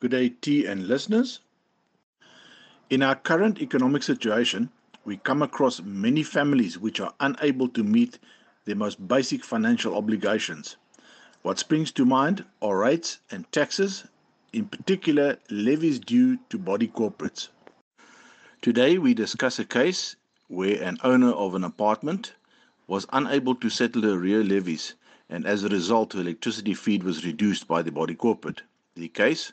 Good day, T and listeners. In our current economic situation, we come across many families which are unable to meet their most basic financial obligations. What springs to mind are rates and taxes, in particular levies due to body corporates. Today, we discuss a case where an owner of an apartment was unable to settle the rear levies, and as a result, her electricity feed was reduced by the body corporate. The case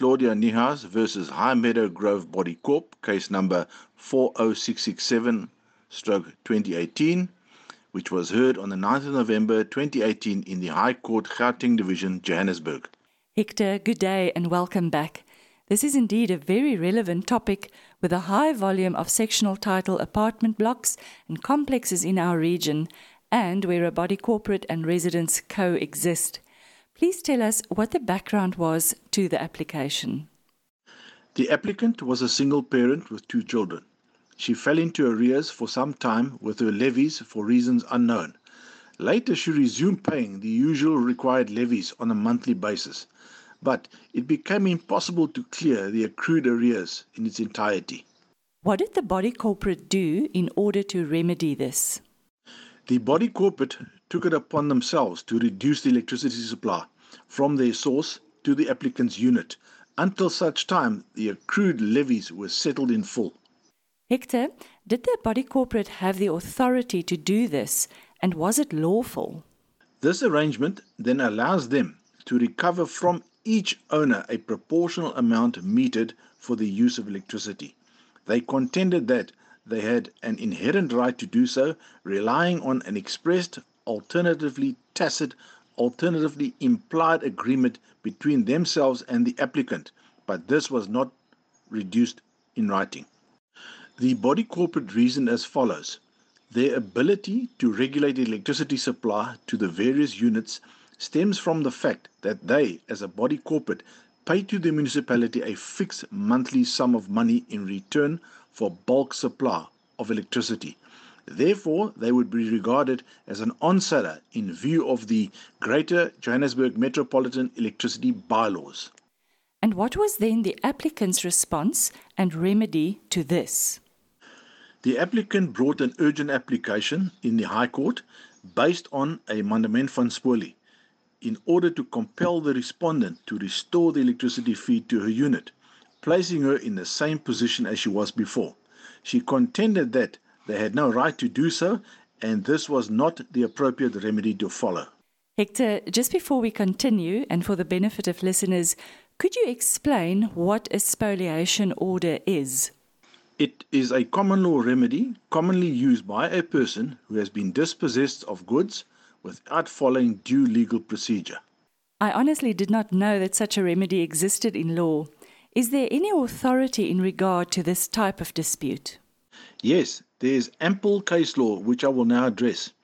Claudia Nihas versus High Meadow Grove Body Corp, case number 40667 stroke 2018, which was heard on the 9th of November 2018 in the High Court Gauteng Division, Johannesburg. Hector, good day and welcome back. This is indeed a very relevant topic with a high volume of sectional title apartment blocks and complexes in our region, and where a body corporate and residents coexist. Please tell us what the background was to the application. The applicant was a single parent with two children. She fell into arrears for some time with her levies for reasons unknown. Later, she resumed paying the usual required levies on a monthly basis, but it became impossible to clear the accrued arrears in its entirety. What did the body corporate do in order to remedy this? The body corporate took it upon themselves to reduce the electricity supply from their source to the applicant's unit until such time the accrued levies were settled in full. Hector, did the body corporate have the authority to do this and was it lawful? This arrangement then allows them to recover from each owner a proportional amount metered for the use of electricity. They contended that they had an inherent right to do so, relying on an expressed, alternatively tacit, alternatively implied agreement between themselves and the applicant, but this was not reduced in writing. The body corporate reasoned as follows their ability to regulate electricity supply to the various units stems from the fact that they, as a body corporate, pay to the municipality a fixed monthly sum of money in return for bulk supply of electricity. Therefore, they would be regarded as an onsetter in view of the Greater Johannesburg Metropolitan Electricity Bylaws. And what was then the applicant's response and remedy to this? The applicant brought an urgent application in the High Court based on a mandament van spolie in order to compel the respondent to restore the electricity feed to her unit, placing her in the same position as she was before. She contended that they had no right to do so, and this was not the appropriate remedy to follow. Hector, just before we continue, and for the benefit of listeners, could you explain what a spoliation order is? It is a common law remedy commonly used by a person who has been dispossessed of goods without following due legal procedure. I honestly did not know that such a remedy existed in law. Is there any authority in regard to this type of dispute? Yes, there is ample case law which I will now address.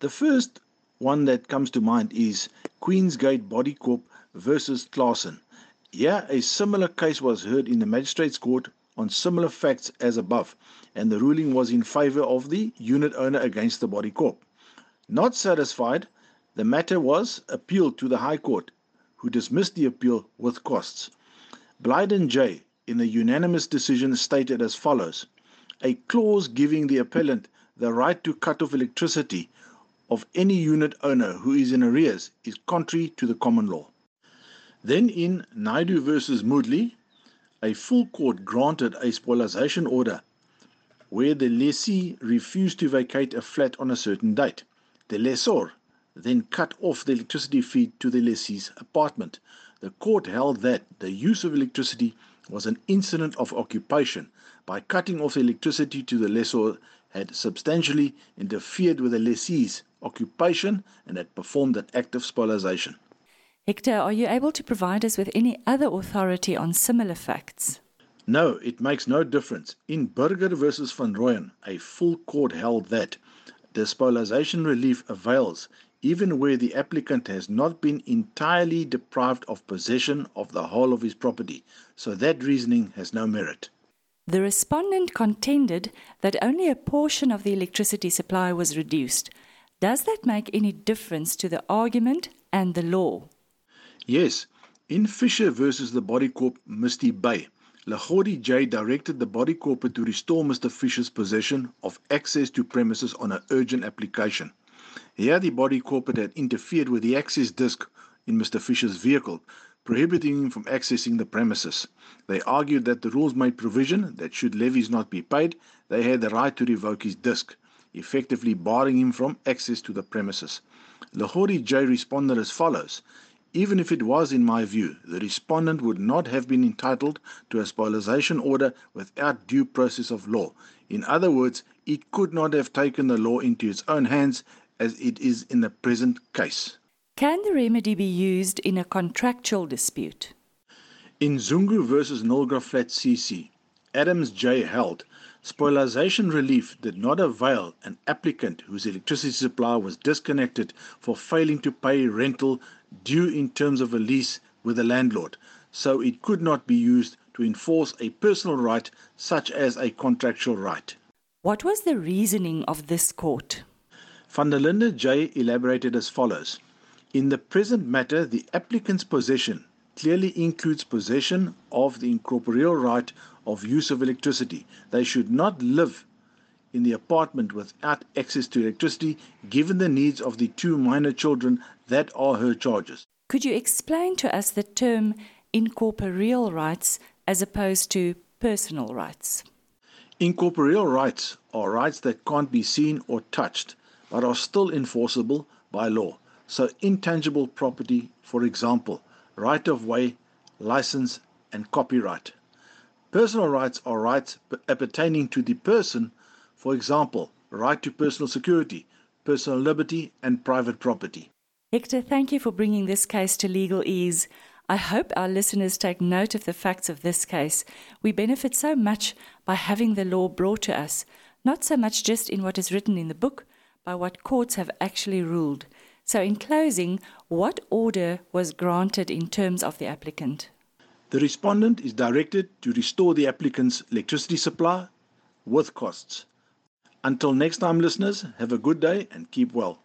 The first one that comes to mind is Queensgate Body Corp versus Clausen. Here, a similar case was heard in the Magistrates Court on similar facts as above, and the ruling was in favour of the unit owner against the Body Corp. Not satisfied, the matter was appealed to the High Court, who dismissed the appeal with costs. Blyden J, in a unanimous decision, stated as follows A clause giving the appellant the right to cut off electricity of any unit owner who is in arrears is contrary to the common law. Then in Naidoo versus Moodley, a full court granted a spoliation order where the lessee refused to vacate a flat on a certain date. The lessor then cut off the electricity feed to the lessee's apartment. The court held that the use of electricity was an incident of occupation. By cutting off electricity to the lessor had substantially interfered with the lessee's occupation and had performed an act of spoliation. Hector, are you able to provide us with any other authority on similar facts? No, it makes no difference. In Burger versus Van Rooyen, a full court held that the spoliation relief avails even where the applicant has not been entirely deprived of possession of the whole of his property, so that reasoning has no merit. The respondent contended that only a portion of the electricity supply was reduced. Does that make any difference to the argument and the law? Yes, In Fisher versus the Body Corp Misty Bay, Lahori J directed the body corporate to restore Mr. Fisher's possession of access to premises on an urgent application. Here, the body corporate had interfered with the access disc in Mr. Fisher's vehicle, prohibiting him from accessing the premises. They argued that the rules made provision that should levies not be paid, they had the right to revoke his disc, effectively barring him from access to the premises. Lahori J responded as follows even if it was in my view, the respondent would not have been entitled to a spoliation order without due process of law. In other words, it could not have taken the law into its own hands as it is in the present case. Can the remedy be used in a contractual dispute? In Zungu versus Nilgra Flat CC, Adams J. held spoliation relief did not avail an applicant whose electricity supply was disconnected for failing to pay rental due in terms of a lease with the landlord, so it could not be used to enforce a personal right such as a contractual right. What was the reasoning of this court? Van der Linde J. elaborated as follows. In the present matter, the applicant's possession clearly includes possession of the incorporeal right of use of electricity. They should not live in the apartment without access to electricity, given the needs of the two minor children that are her charges. Could you explain to us the term incorporeal rights as opposed to personal rights? Incorporeal rights are rights that can't be seen or touched, but are still enforceable by law. So, intangible property, for example, right of way, license, and copyright. Personal rights are rights appertaining to the person for example, right to personal security, personal liberty, and private property. Hector, thank you for bringing this case to legal ease. I hope our listeners take note of the facts of this case. We benefit so much by having the law brought to us, not so much just in what is written in the book, but what courts have actually ruled. So, in closing, what order was granted in terms of the applicant? The respondent is directed to restore the applicant's electricity supply with costs. Until next time, listeners, have a good day and keep well.